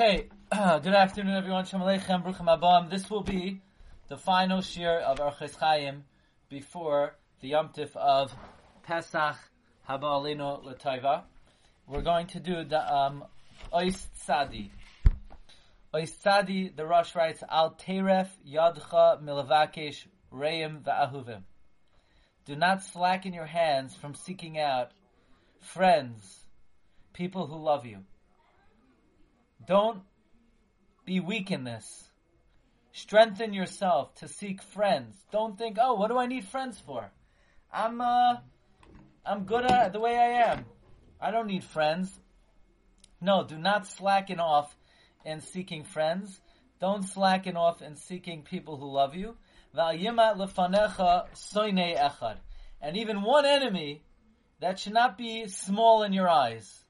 Okay, good afternoon, everyone. Shalom Aleichem, Bruchim Abam. This will be the final shir of Orchos Chaim before the Yom Tif of Pesach Haba L'Taiva. We're going to do the um, Ois Tzadi. Ois Tzadi, the Rosh writes, Al Teref Yadcha Milavakesh Reim Va'ahuvim. Do not slacken your hands from seeking out friends, people who love you. Don't be weak in this. Strengthen yourself to seek friends. Don't think, oh, what do I need friends for? I'm, uh, I'm good at the way I am. I don't need friends. No, do not slacken off in seeking friends. Don't slacken off in seeking people who love you. And even one enemy that should not be small in your eyes.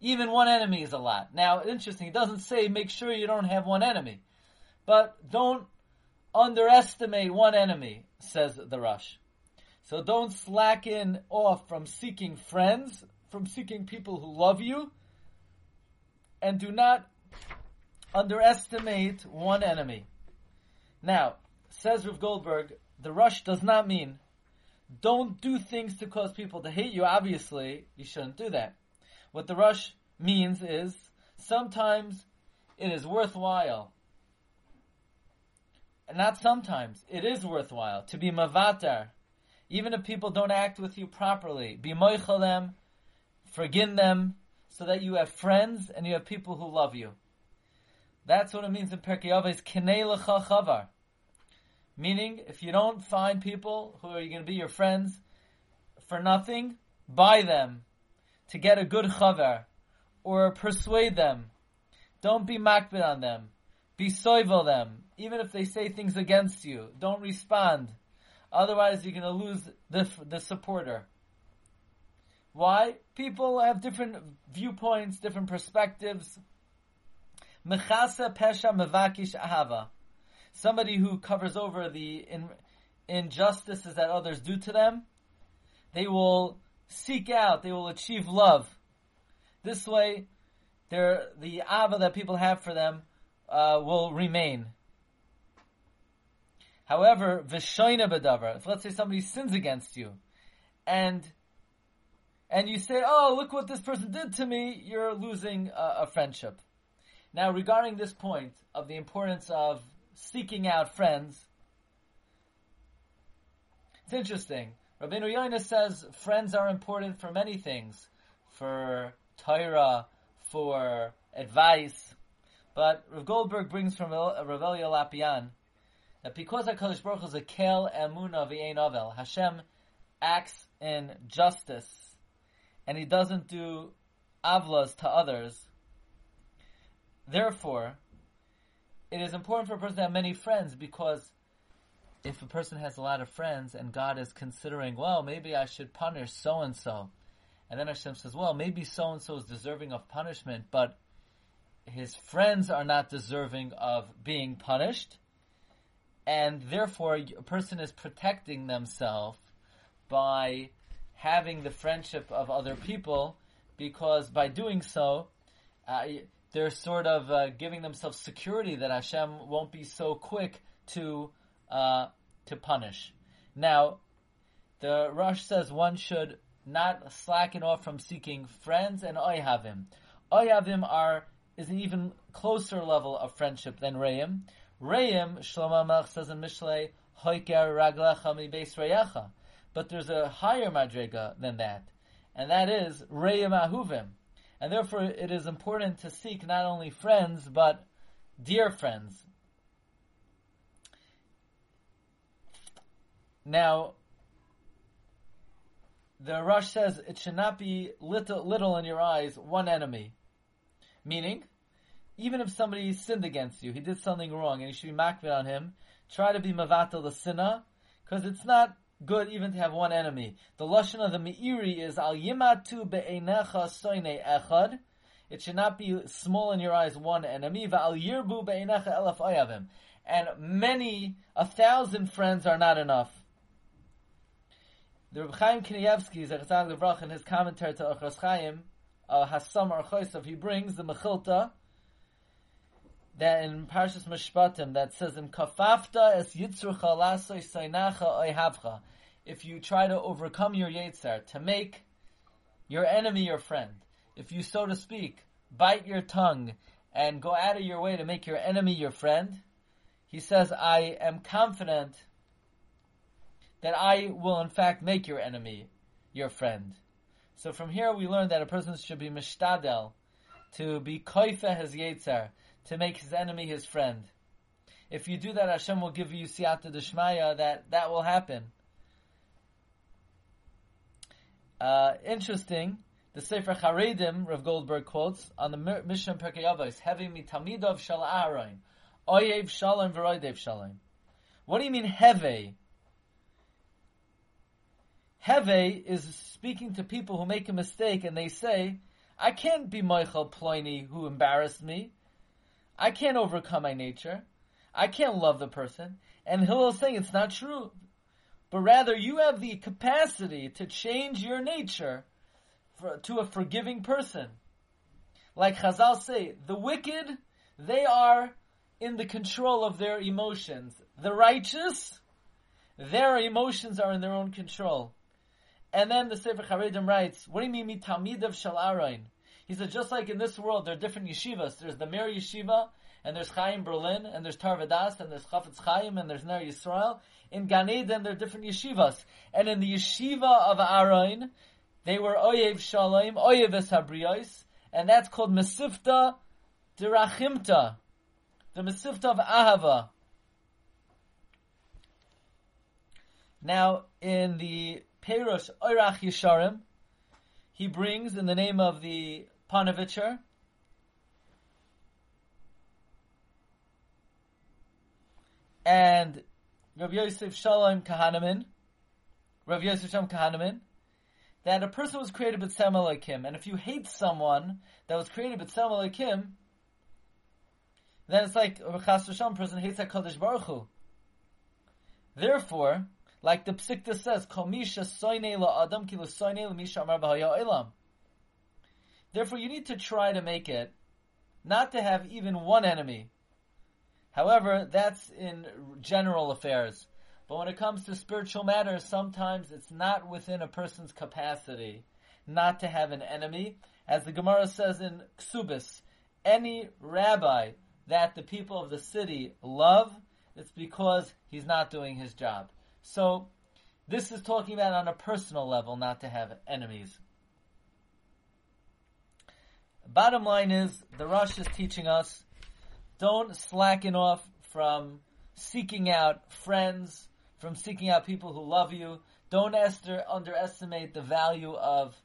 Even one enemy is a lot. Now, interesting, it doesn't say make sure you don't have one enemy. But don't underestimate one enemy, says the Rosh. So don't slacken off from seeking friends, from seeking people who love you, and do not underestimate one enemy. Now, says Rav Goldberg, the Rosh does not mean don't do things to cause people to hate you. Obviously, you shouldn't do that. What the Rosh means is sometimes it is worthwhile. Not sometimes, it is worthwhile to be mavatar, even if people don't act with you properly. Be moichel them, forgive them, so that you have friends and you have people who love you. That's what it means in Pirkei Avos, chavar. Meaning, if you don't find people who are going to be your friends for nothing, buy them to get a good chaver, or persuade them. Don't be makbid on them. Be soivel them, even if they say things against you. Don't respond. Otherwise, you're going to lose the, the supporter. Why? People have different viewpoints, different perspectives. Mechasa pesha mevakish ahava. Somebody who covers over the in, injustices that others do to them, they will seek out, they will achieve love. This way, their, the ava that people have for them uh, will remain. However, v'shoina bedavar. If let's say somebody sins against you, and and you say, "Oh, look what this person did to me," you're losing a, a friendship. Now, regarding this point of the importance of seeking out friends, it's interesting. Rabbeinu Yoina says friends are important for many things, for Torah, for advice. But Rav Goldberg brings from Rav Lopian that because HaKadosh Baruch Hu is a kel emuna v'ein avel, Hashem acts in justice, and He doesn't do avlas to others. Therefore, it is important for a person to have many friends because if a person has a lot of friends and God is considering, well, maybe I should punish so and so, and then Hashem says, well, maybe so and so is deserving of punishment, but his friends are not deserving of being punished, and therefore a person is protecting themselves by having the friendship of other people, because by doing so, uh, they're sort of uh, giving themselves security that Hashem won't be so quick to uh, to punish. Now, the Rosh says one should not slacken off from seeking friends and oyhavim. Oyhavim are is an even closer level of friendship than Reim. Reim, Shlomo Melch says in Mishlei, Hoiker raglecha mi beis reyecha. But there's a higher madrega than that, and that is Reim ahuvim. And therefore it is important to seek not only friends, but dear friends. Now, the Rosh says it should not be little, little in your eyes one enemy. Meaning, even if somebody sinned against you, he did something wrong, and you should be makvid on him, try to be mavatal the sinner, because it's not good even to have one enemy. The lashon of the Meiri is al yimatu be'enecha soine echad. It should not be small in your eyes one enemy. Va'al yirbu be'enecha elaf ayavim. And many, a thousand friends are not enough. The Reb Chaim Kanievsky, Zechzad Levrach, in his commentary to Orchos Chaim, uh, Hassam Archoisav, he brings the Mechilta, that in Parshas Mishpatim that says in Kafafta es yitzrucha lasoi sainacha oihavcha. If you try to overcome your yetzer, to make your enemy your friend, if you, so to speak, bite your tongue and go out of your way to make your enemy your friend, he says, I am confident that I will in fact make your enemy your friend. So from here we learn that a person should be mishtadel, to be koifa his yetzer, to make his enemy his friend. If you do that, Hashem will give you siyata deshmaya that that will happen. Uh, interesting, the Sefer Charedim, Rav Goldberg quotes, on the Mishnah Pirkei Avos, heavy mitamidav shal Aaron, oyev shalom v'roidev shalom. What do you mean heve? Heve is speaking to people who make a mistake and they say, I can't be moichel Ploini who embarrassed me. I can't overcome my nature. I can't love the person. And Hillel is saying it's not true. But rather, you have the capacity to change your nature for, to a forgiving person. Like Chazal say, the wicked, they are in the control of their emotions. The righteous, their emotions are in their own control. And then the Sefer Charedim writes, what do you mean, mitamid of shalaroin? He said, just like in this world, there are different yeshivas. There's the Mir Yeshiva, and there's Chaim Berlin, and there's Torah Vodaas, and there's Chafetz Chaim, and there's Ner Yisrael. In Gan Eden, there are different yeshivas. And in the yeshiva of Aaron, they were Oyev Shalom, Oyev Es and that's called Mesifta Dirachimta, the Mesifta of Ahava. Now, in the Perush Oirach Yesharim, he brings in the name of the Panovitcher, and Rav Yosef Shalom Kahaneman, Rav Yosef Shalom Kahaneman, that a person was created with Sem him, and if you hate someone that was created with Sem him, then it's like a V'Shalom person hates HaKadosh Baruch Hu. Therefore, like the Psikta says, Kol Misha Soine La Adam Ki Soine Misha Amar Elam. Therefore, you need to try to make it not to have even one enemy. However, that's in general affairs. But when it comes to spiritual matters, sometimes it's not within a person's capacity not to have an enemy. As the Gemara says in Ksubis, any rabbi that the people of the city love, it's because he's not doing his job. So, this is talking about on a personal level, not to have enemies. Bottom line is, the Rosh is teaching us, don't slacken off from seeking out friends, from seeking out people who love you. Don't underestimate the value of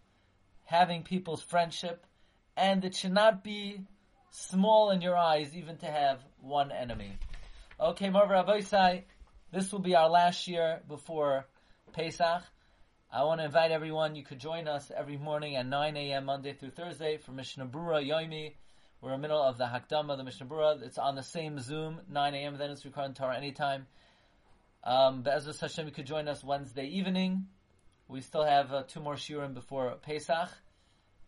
having people's friendship, and it should not be small in your eyes even to have one enemy. Okay, Marva Rabbeisai, this will be our last year before Pesach. I want to invite everyone. You could join us every morning at 9 a.m. Monday through Thursday for Mishnah Brura Yomi. We're in the middle of the Hakdama, the Mishnah Brura. It's on the same Zoom, 9 a.m. Then it's recorded Torah anytime. Um, but Ezra Hashem, you could join us Wednesday evening. We still have uh, two more shiurim before Pesach.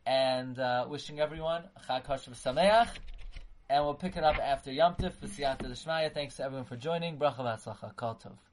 And uh, wishing everyone Chag Hashem Sameach. And we'll pick it up after Yom Tif. Thanks to everyone for joining. Bracha v'atzlacha. Kol tov.